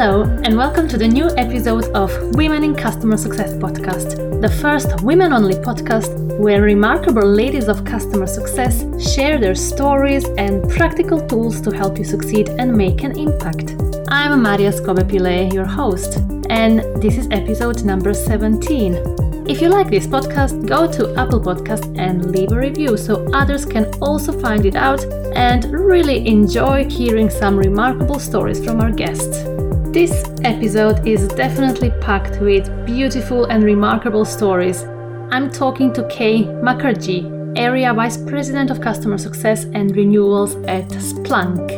Hello, and welcome to the new episode of Women in Customer Success podcast, the first women only podcast where remarkable ladies of customer success share their stories and practical tools to help you succeed and make an impact. I'm Maria Skobe-Pilley, your host, and this is episode number 17. If you like this podcast, go to Apple Podcast and leave a review so others can also find it out and really enjoy hearing some remarkable stories from our guests. This episode is definitely packed with beautiful and remarkable stories. I'm talking to Kay Mukherjee, Area Vice President of Customer Success and Renewals at Splunk.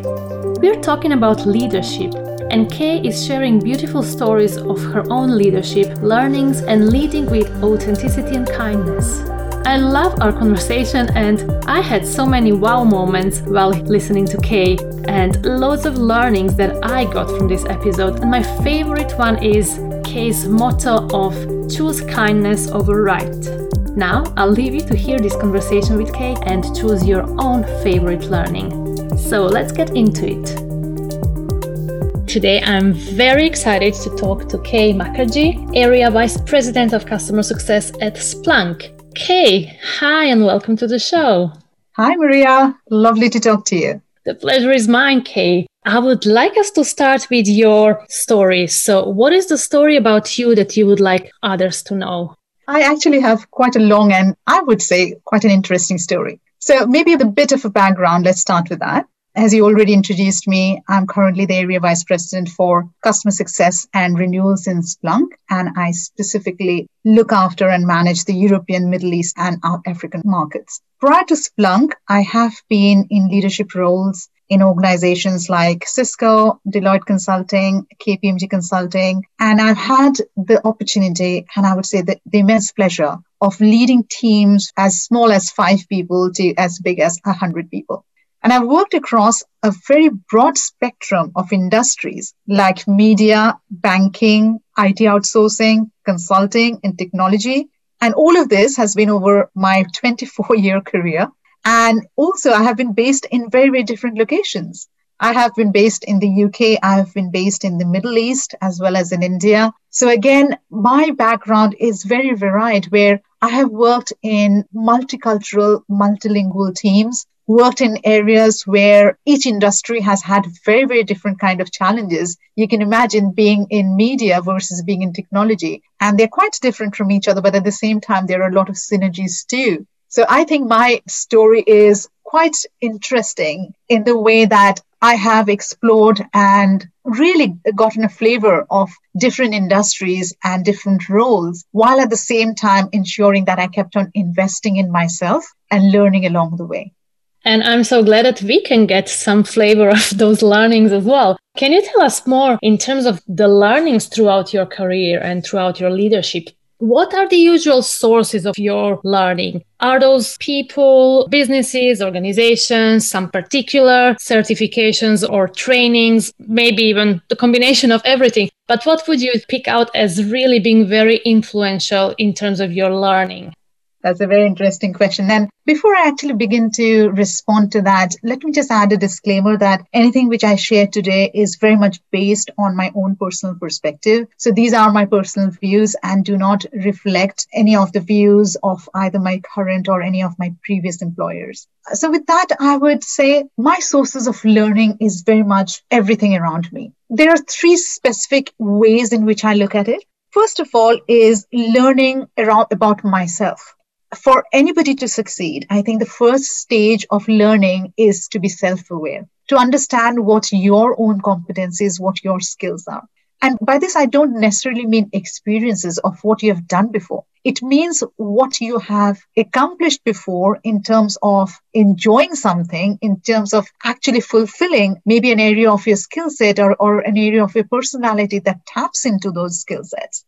We're talking about leadership, and Kay is sharing beautiful stories of her own leadership, learnings, and leading with authenticity and kindness. I love our conversation, and I had so many wow moments while listening to Kay, and loads of learnings that I got from this episode. And my favorite one is Kay's motto of choose kindness over right. Now, I'll leave you to hear this conversation with Kay and choose your own favorite learning. So, let's get into it. Today, I'm very excited to talk to Kay Mukherjee, Area Vice President of Customer Success at Splunk. Kay, hi, and welcome to the show. Hi, Maria. Lovely to talk to you. The pleasure is mine, Kay. I would like us to start with your story. So, what is the story about you that you would like others to know? I actually have quite a long and I would say quite an interesting story. So, maybe a bit of a background. Let's start with that. As you already introduced me, I'm currently the area vice president for customer success and renewals in Splunk, and I specifically look after and manage the European, Middle East, and African markets. Prior to Splunk, I have been in leadership roles in organizations like Cisco, Deloitte Consulting, KPMG Consulting, and I've had the opportunity, and I would say the, the immense pleasure of leading teams as small as five people to as big as 100 people. And I've worked across a very broad spectrum of industries like media, banking, IT outsourcing, consulting, and technology. And all of this has been over my 24 year career. And also, I have been based in very, very different locations. I have been based in the UK. I have been based in the Middle East as well as in India. So again, my background is very varied where I have worked in multicultural, multilingual teams worked in areas where each industry has had very very different kind of challenges. You can imagine being in media versus being in technology and they're quite different from each other but at the same time there are a lot of synergies too. So i think my story is quite interesting in the way that i have explored and really gotten a flavor of different industries and different roles while at the same time ensuring that i kept on investing in myself and learning along the way and I'm so glad that we can get some flavor of those learnings as well. Can you tell us more in terms of the learnings throughout your career and throughout your leadership? What are the usual sources of your learning? Are those people, businesses, organizations, some particular certifications or trainings, maybe even the combination of everything? But what would you pick out as really being very influential in terms of your learning? That's a very interesting question. And before I actually begin to respond to that, let me just add a disclaimer that anything which I share today is very much based on my own personal perspective. So these are my personal views and do not reflect any of the views of either my current or any of my previous employers. So with that, I would say my sources of learning is very much everything around me. There are three specific ways in which I look at it. First of all is learning around about myself for anybody to succeed, I think the first stage of learning is to be self aware, to understand what your own competencies, what your skills are. And by this, I don't necessarily mean experiences of what you have done before. It means what you have accomplished before in terms of enjoying something, in terms of actually fulfilling maybe an area of your skill set or, or an area of your personality that taps into those skill sets.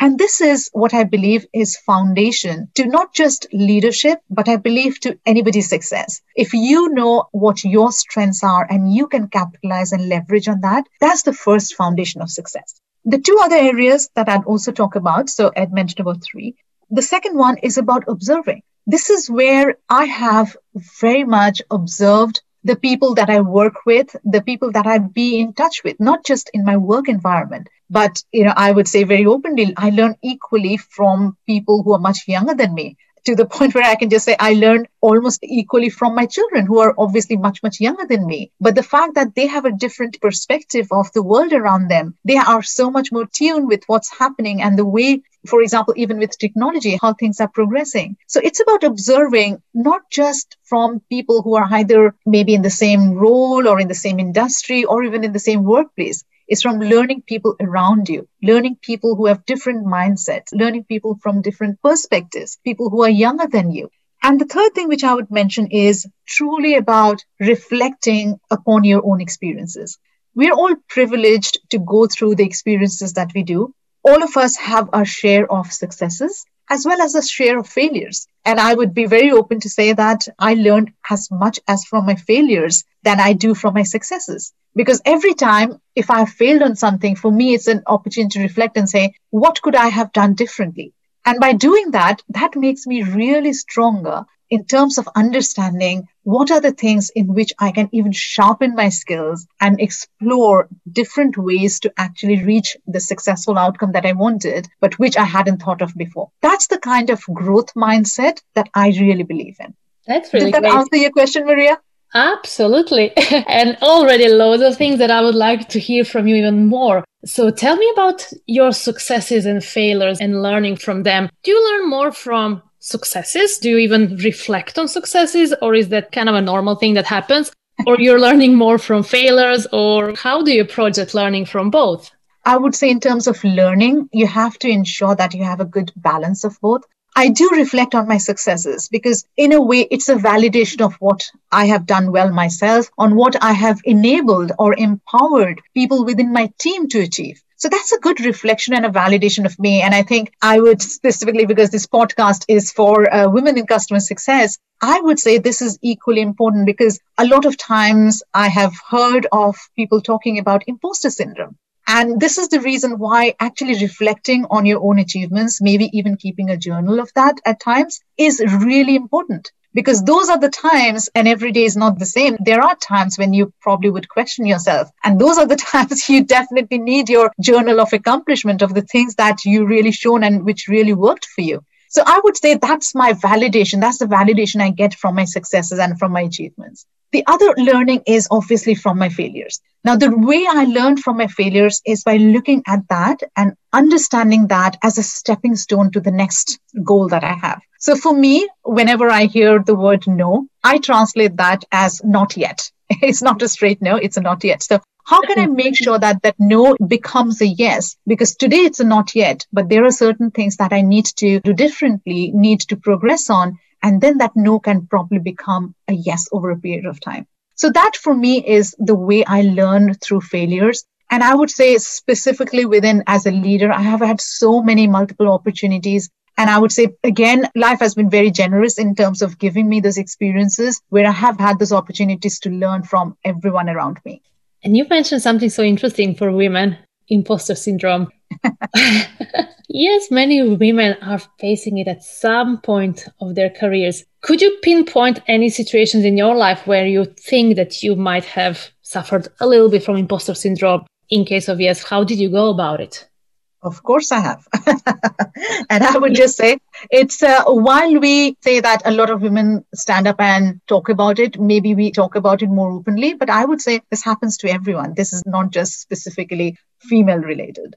And this is what I believe is foundation to not just leadership, but I believe to anybody's success. If you know what your strengths are and you can capitalize and leverage on that, that's the first foundation of success. The two other areas that I'd also talk about, so Ed mentioned about three. The second one is about observing. This is where I have very much observed the people that I work with, the people that I be in touch with, not just in my work environment, but you know, I would say very openly, I learn equally from people who are much younger than me to the point where I can just say I learned almost equally from my children who are obviously much, much younger than me. But the fact that they have a different perspective of the world around them, they are so much more tuned with what's happening and the way for example, even with technology, how things are progressing. So it's about observing not just from people who are either maybe in the same role or in the same industry or even in the same workplace. It's from learning people around you, learning people who have different mindsets, learning people from different perspectives, people who are younger than you. And the third thing which I would mention is truly about reflecting upon your own experiences. We're all privileged to go through the experiences that we do all of us have our share of successes as well as a share of failures. And I would be very open to say that I learned as much as from my failures than I do from my successes. Because every time, if I failed on something, for me, it's an opportunity to reflect and say, what could I have done differently? And by doing that, that makes me really stronger in terms of understanding what are the things in which I can even sharpen my skills and explore different ways to actually reach the successful outcome that I wanted, but which I hadn't thought of before. That's the kind of growth mindset that I really believe in. That's really Did that great. answer your question, Maria? Absolutely. and already loads of things that I would like to hear from you even more. So tell me about your successes and failures and learning from them. Do you learn more from successes? Do you even reflect on successes, or is that kind of a normal thing that happens? or you're learning more from failures, or how do you approach learning from both? I would say, in terms of learning, you have to ensure that you have a good balance of both. I do reflect on my successes because, in a way, it's a validation of what I have done well myself, on what I have enabled or empowered people within my team to achieve. So that's a good reflection and a validation of me. And I think I would specifically, because this podcast is for uh, women in customer success, I would say this is equally important because a lot of times I have heard of people talking about imposter syndrome. And this is the reason why actually reflecting on your own achievements, maybe even keeping a journal of that at times, is really important because those are the times and every day is not the same there are times when you probably would question yourself. And those are the times you definitely need your journal of accomplishment of the things that you really shown and which really worked for you. So i would say that's my validation. That's the validation i get from my successes and from my achievements the other learning is obviously from my failures. Now, the way I learn from my failures is by looking at that and understanding that as a stepping stone to the next goal that I have. So for me, whenever I hear the word no, I translate that as not yet. It's not a straight no, it's a not yet. So how can I make sure that that no becomes a yes? Because today it's a not yet, but there are certain things that I need to do differently, need to progress on and then that no can probably become a yes over a period of time. So that for me is the way I learn through failures. And I would say specifically within as a leader, I have had so many multiple opportunities. And I would say again, life has been very generous in terms of giving me those experiences where I have had those opportunities to learn from everyone around me. And you mentioned something so interesting for women imposter syndrome. yes, many women are facing it at some point of their careers. Could you pinpoint any situations in your life where you think that you might have suffered a little bit from imposter syndrome? In case of yes, how did you go about it? Of course, I have. and I would just say it's uh, while we say that a lot of women stand up and talk about it, maybe we talk about it more openly, but I would say this happens to everyone. This is not just specifically female related.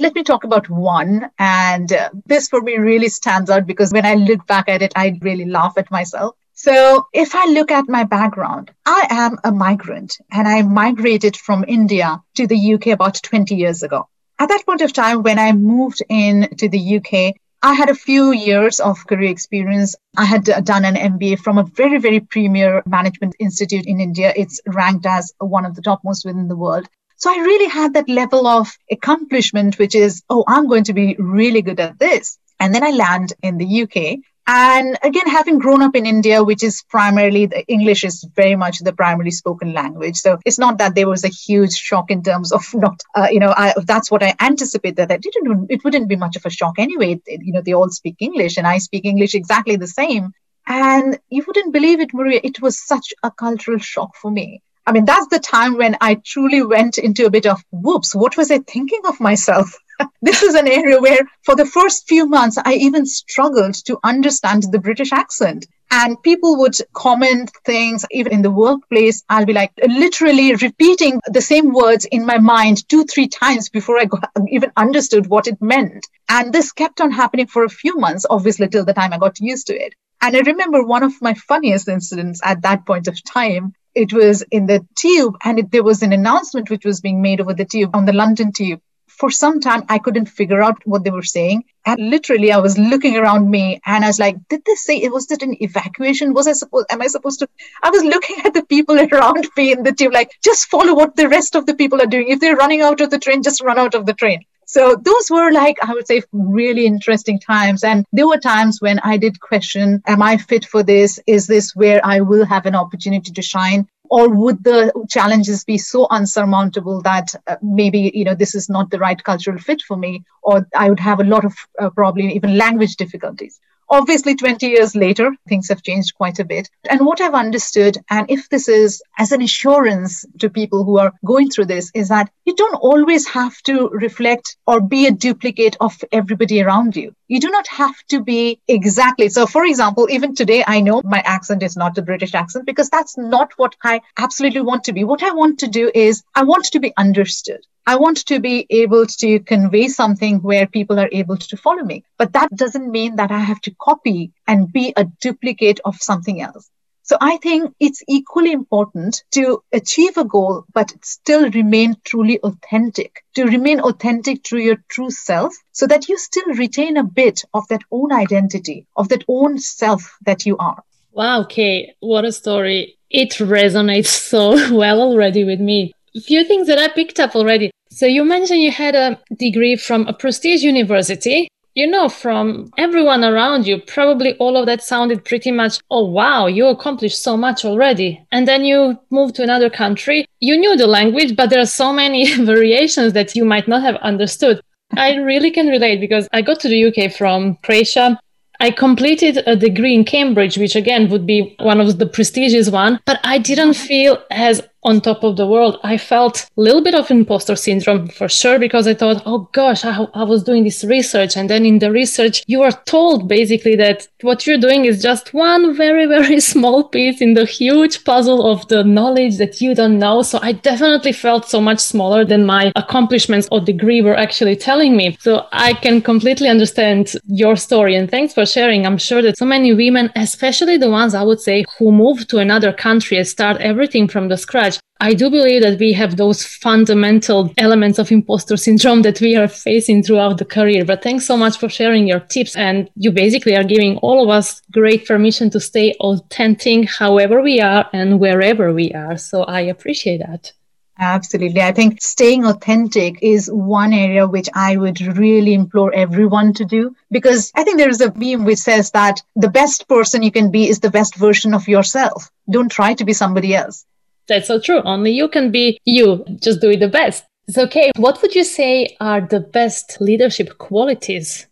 Let me talk about one. And uh, this for me really stands out because when I look back at it, I really laugh at myself. So if I look at my background, I am a migrant and I migrated from India to the UK about 20 years ago. At that point of time, when I moved in to the UK, I had a few years of career experience. I had done an MBA from a very, very premier management institute in India. It's ranked as one of the topmost within the world. So I really had that level of accomplishment, which is, oh, I'm going to be really good at this. And then I land in the UK and again, having grown up in India, which is primarily the English is very much the primary spoken language. So it's not that there was a huge shock in terms of not, uh, you know, I, that's what I anticipated that it didn't, it wouldn't be much of a shock anyway. You know, they all speak English and I speak English exactly the same. And you wouldn't believe it, Maria, it was such a cultural shock for me. I mean, that's the time when I truly went into a bit of whoops, what was I thinking of myself? this is an area where, for the first few months, I even struggled to understand the British accent. And people would comment things, even in the workplace. I'll be like literally repeating the same words in my mind two, three times before I got, even understood what it meant. And this kept on happening for a few months, obviously, till the time I got used to it. And I remember one of my funniest incidents at that point of time. It was in the tube, and it, there was an announcement which was being made over the tube on the London tube for some time I couldn't figure out what they were saying. And literally I was looking around me and I was like, did they say it was it an evacuation? Was I supposed am I supposed to I was looking at the people around me in the tube, like just follow what the rest of the people are doing. If they're running out of the train, just run out of the train. So those were like, I would say, really interesting times. And there were times when I did question, am I fit for this? Is this where I will have an opportunity to shine? or would the challenges be so unsurmountable that uh, maybe you know this is not the right cultural fit for me or i would have a lot of uh, probably even language difficulties Obviously, 20 years later, things have changed quite a bit. And what I've understood, and if this is as an assurance to people who are going through this, is that you don't always have to reflect or be a duplicate of everybody around you. You do not have to be exactly. So, for example, even today, I know my accent is not the British accent because that's not what I absolutely want to be. What I want to do is I want to be understood. I want to be able to convey something where people are able to follow me. But that doesn't mean that I have to copy and be a duplicate of something else. So I think it's equally important to achieve a goal, but still remain truly authentic, to remain authentic to your true self so that you still retain a bit of that own identity, of that own self that you are. Wow, Kay, what a story. It resonates so well already with me. Few things that I picked up already. So you mentioned you had a degree from a prestige university. You know, from everyone around you, probably all of that sounded pretty much, oh, wow, you accomplished so much already. And then you moved to another country. You knew the language, but there are so many variations that you might not have understood. I really can relate because I got to the UK from Croatia. I completed a degree in Cambridge, which again would be one of the prestigious one, but I didn't feel as on top of the world, I felt a little bit of imposter syndrome for sure because I thought, oh gosh, I, I, was doing this research. And then in the research, you are told basically that what you're doing is just one very, very small piece in the huge puzzle of the knowledge that you don't know. So I definitely felt so much smaller than my accomplishments or degree were actually telling me. So I can completely understand your story and thanks for sharing. I'm sure that so many women, especially the ones I would say who move to another country and start everything from the scratch, I do believe that we have those fundamental elements of imposter syndrome that we are facing throughout the career. But thanks so much for sharing your tips. And you basically are giving all of us great permission to stay authentic however we are and wherever we are. So I appreciate that. Absolutely. I think staying authentic is one area which I would really implore everyone to do because I think there is a meme which says that the best person you can be is the best version of yourself. Don't try to be somebody else. That's so true. Only you can be you. Just do it the best. It's okay. What would you say are the best leadership qualities?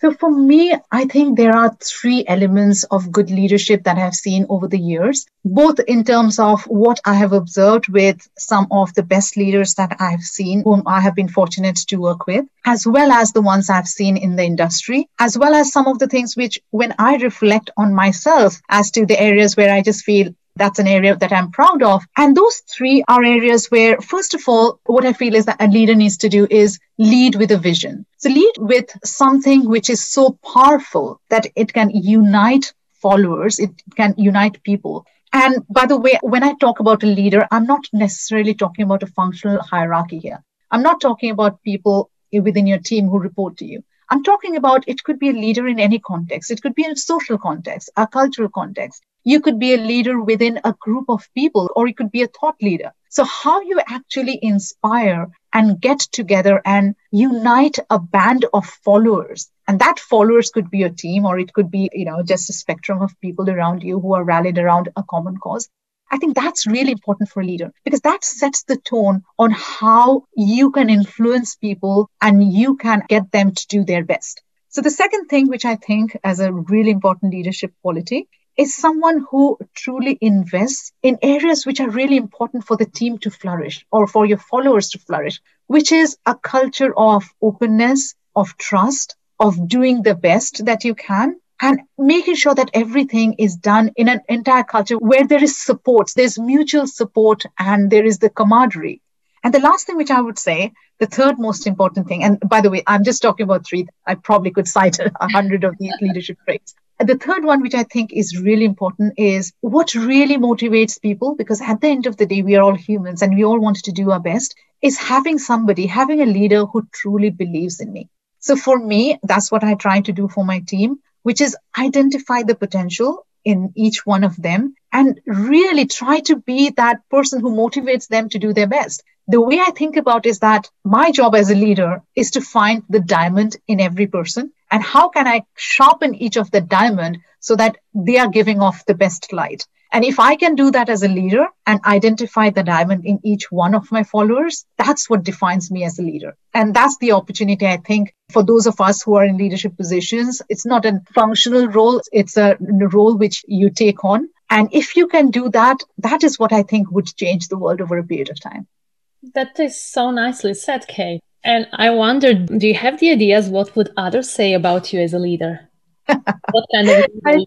So, for me, I think there are three elements of good leadership that I've seen over the years, both in terms of what I have observed with some of the best leaders that I've seen, whom I have been fortunate to work with, as well as the ones I've seen in the industry, as well as some of the things which, when I reflect on myself as to the areas where I just feel that's an area that I'm proud of. And those three are areas where, first of all, what I feel is that a leader needs to do is lead with a vision. So lead with something which is so powerful that it can unite followers, it can unite people. And by the way, when I talk about a leader, I'm not necessarily talking about a functional hierarchy here. I'm not talking about people within your team who report to you. I'm talking about it could be a leader in any context. It could be in a social context, a cultural context. You could be a leader within a group of people, or you could be a thought leader. So, how you actually inspire and get together and unite a band of followers. And that followers could be a team, or it could be, you know, just a spectrum of people around you who are rallied around a common cause. I think that's really important for a leader because that sets the tone on how you can influence people and you can get them to do their best. So the second thing, which I think as a really important leadership quality is someone who truly invests in areas which are really important for the team to flourish or for your followers to flourish, which is a culture of openness, of trust, of doing the best that you can and making sure that everything is done in an entire culture where there is support, there's mutual support, and there is the camaraderie. And the last thing which I would say, the third most important thing, and by the way, I'm just talking about three. I probably could cite a hundred of these leadership traits. The third one, which I think is really important, is what really motivates people, because at the end of the day, we are all humans and we all want to do our best, is having somebody, having a leader who truly believes in me. So for me, that's what I try to do for my team, which is identify the potential in each one of them and really try to be that person who motivates them to do their best. The way I think about is that my job as a leader is to find the diamond in every person and how can I sharpen each of the diamond so that they are giving off the best light. And if I can do that as a leader and identify the diamond in each one of my followers, that's what defines me as a leader. And that's the opportunity, I think, for those of us who are in leadership positions. It's not a functional role, it's a role which you take on. And if you can do that, that is what I think would change the world over a period of time. That is so nicely said, Kate. And I wonder, do you have the ideas what would others say about you as a leader? what kind of I,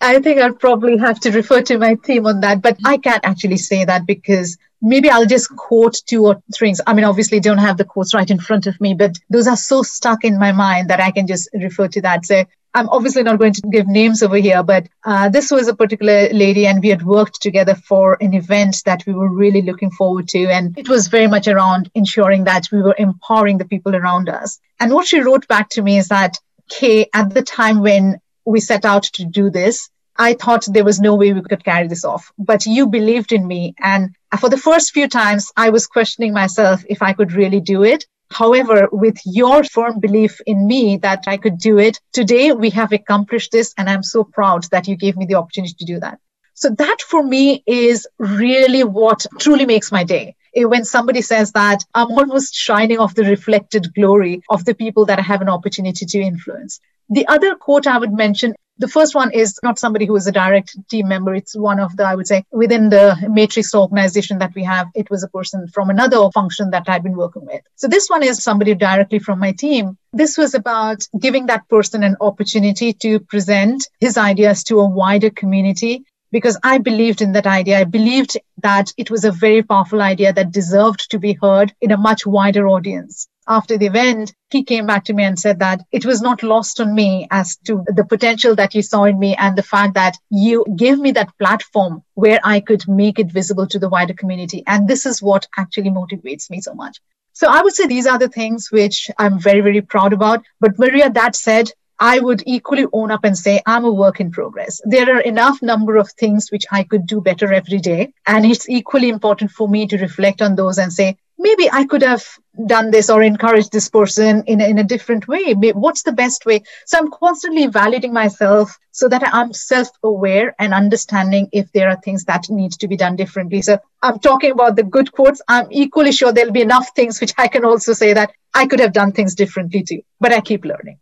I think I'll probably have to refer to my team on that, but I can't actually say that because maybe I'll just quote two or three. I mean, obviously, don't have the quotes right in front of me, but those are so stuck in my mind that I can just refer to that. So I'm obviously not going to give names over here, but uh, this was a particular lady, and we had worked together for an event that we were really looking forward to. And it was very much around ensuring that we were empowering the people around us. And what she wrote back to me is that okay, at the time when we set out to do this, I thought there was no way we could carry this off. But you believed in me. And for the first few times, I was questioning myself if I could really do it. However, with your firm belief in me that I could do it, today we have accomplished this. And I'm so proud that you gave me the opportunity to do that. So that for me is really what truly makes my day. Eh, when somebody says that, I'm almost shining off the reflected glory of the people that I have an opportunity to influence. The other quote I would mention the first one is not somebody who is a direct team member. It's one of the, I would say, within the matrix organization that we have, it was a person from another function that I've been working with. So this one is somebody directly from my team. This was about giving that person an opportunity to present his ideas to a wider community because I believed in that idea. I believed that it was a very powerful idea that deserved to be heard in a much wider audience. After the event, he came back to me and said that it was not lost on me as to the potential that you saw in me and the fact that you gave me that platform where I could make it visible to the wider community. And this is what actually motivates me so much. So I would say these are the things which I'm very, very proud about. But Maria, that said, I would equally own up and say I'm a work in progress. There are enough number of things which I could do better every day. And it's equally important for me to reflect on those and say, maybe I could have done this or encouraged this person in in a different way. What's the best way? So I'm constantly evaluating myself so that I'm self-aware and understanding if there are things that need to be done differently. So I'm talking about the good quotes. I'm equally sure there'll be enough things which I can also say that I could have done things differently too, but I keep learning.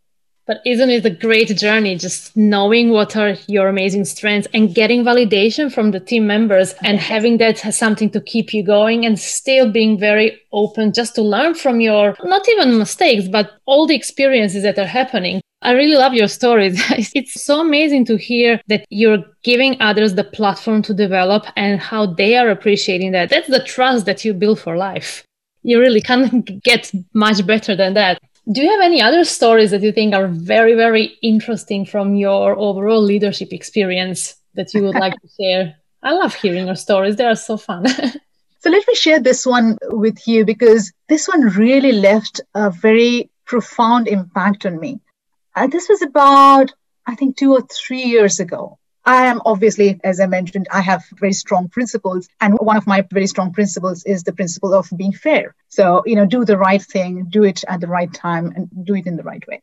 But isn't it a great journey just knowing what are your amazing strengths and getting validation from the team members and having that as something to keep you going and still being very open just to learn from your not even mistakes, but all the experiences that are happening. I really love your stories. It's so amazing to hear that you're giving others the platform to develop and how they are appreciating that. That's the trust that you build for life. You really can't get much better than that. Do you have any other stories that you think are very, very interesting from your overall leadership experience that you would like to share? I love hearing your stories, they are so fun. so, let me share this one with you because this one really left a very profound impact on me. Uh, this was about, I think, two or three years ago. I am obviously, as I mentioned, I have very strong principles. And one of my very strong principles is the principle of being fair. So, you know, do the right thing, do it at the right time, and do it in the right way.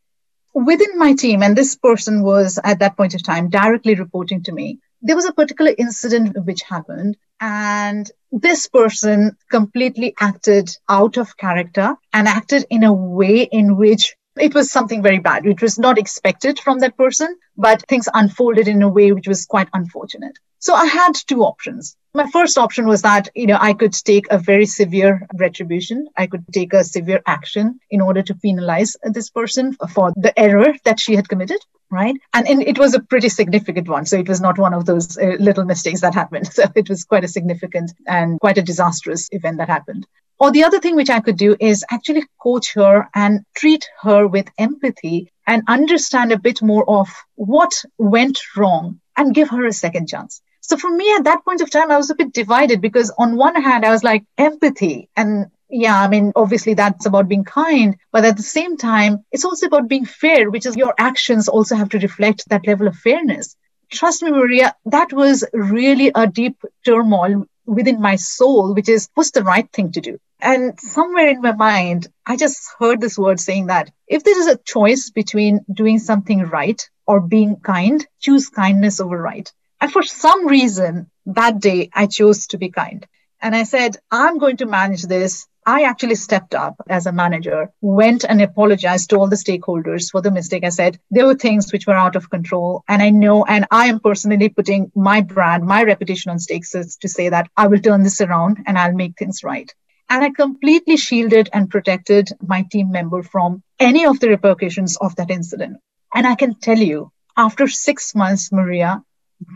Within my team, and this person was at that point of time directly reporting to me, there was a particular incident which happened. And this person completely acted out of character and acted in a way in which It was something very bad. It was not expected from that person, but things unfolded in a way which was quite unfortunate. So I had two options. My first option was that, you know, I could take a very severe retribution. I could take a severe action in order to penalize this person for the error that she had committed right? And, it was a pretty significant one. So it was not one of those uh, little mistakes that happened. So it was quite a significant and quite a disastrous event that happened. Or the other thing which I could do is actually coach her and treat her with empathy and understand a bit more of what went wrong and give her a second chance. So for me at that point of time, I was a bit divided because on one hand, I was like empathy and yeah, I mean, obviously that's about being kind, but at the same time, it's also about being fair, which is your actions also have to reflect that level of fairness. Trust me, Maria, that was really a deep turmoil within my soul, which is what's the right thing to do? And somewhere in my mind, I just heard this word saying that if there is a choice between doing something right or being kind, choose kindness over right. And for some reason, that day I chose to be kind. And I said, I'm going to manage this. I actually stepped up as a manager, went and apologized to all the stakeholders for the mistake. I said there were things which were out of control. And I know, and I am personally putting my brand, my reputation on stakes is to say that I will turn this around and I'll make things right. And I completely shielded and protected my team member from any of the repercussions of that incident. And I can tell you, after six months, Maria,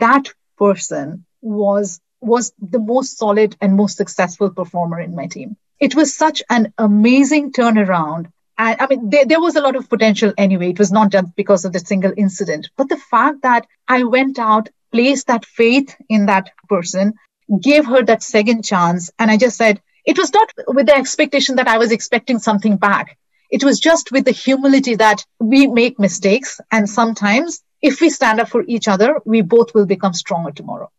that person was was the most solid and most successful performer in my team it was such an amazing turnaround. And I mean, there, there was a lot of potential anyway. It was not just because of the single incident, but the fact that I went out, placed that faith in that person, gave her that second chance. And I just said, it was not with the expectation that I was expecting something back. It was just with the humility that we make mistakes. And sometimes if we stand up for each other, we both will become stronger tomorrow.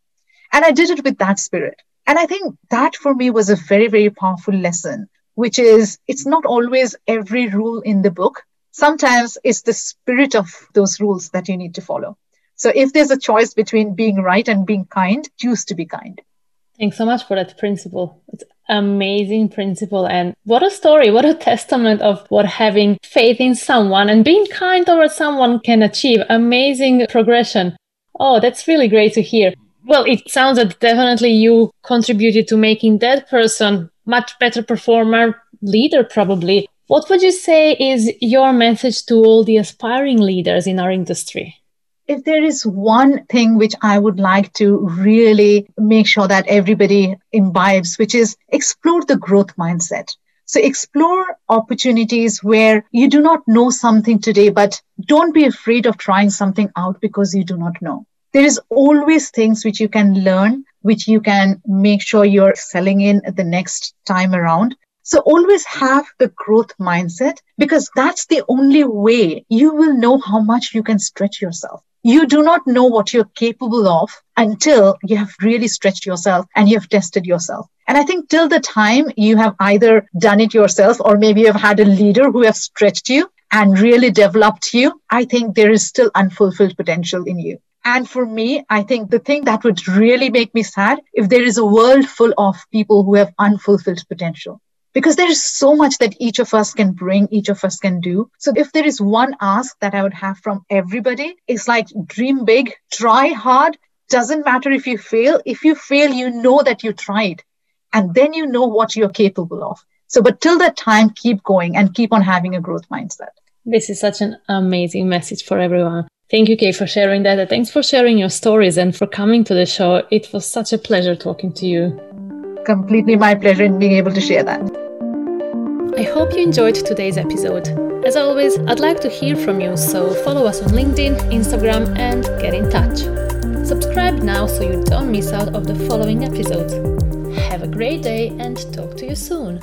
And I did it with that spirit. And I think that for me was a very, very powerful lesson, which is it's not always every rule in the book. Sometimes it's the spirit of those rules that you need to follow. So if there's a choice between being right and being kind, choose to be kind. Thanks so much for that principle. It's amazing principle and what a story, what a testament of what having faith in someone and being kind towards someone can achieve. Amazing progression. Oh, that's really great to hear. Well, it sounds that definitely you contributed to making that person much better performer, leader probably. What would you say is your message to all the aspiring leaders in our industry? If there is one thing which I would like to really make sure that everybody imbibes, which is explore the growth mindset. So explore opportunities where you do not know something today, but don't be afraid of trying something out because you do not know there is always things which you can learn, which you can make sure you're selling in the next time around. So always have the growth mindset because that's the only way you will know how much you can stretch yourself. You do not know what you're capable of until you have really stretched yourself and you have tested yourself. And I think till the time you have either done it yourself or maybe you've had a leader who have stretched you and really developed you, I think there is still unfulfilled potential in you. And for me, I think the thing that would really make me sad if there is a world full of people who have unfulfilled potential. Because there is so much that each of us can bring, each of us can do. So if there is one ask that I would have from everybody, it's like dream big, try hard. Doesn't matter if you fail. If you fail, you know that you tried and then you know what you're capable of. So, but till that time, keep going and keep on having a growth mindset. This is such an amazing message for everyone. Thank you, Kay, for sharing that. And thanks for sharing your stories and for coming to the show. It was such a pleasure talking to you. Completely my pleasure in being able to share that. I hope you enjoyed today's episode. As always, I'd like to hear from you, so follow us on LinkedIn, Instagram, and get in touch. Subscribe now so you don't miss out of the following episodes. Have a great day and talk to you soon.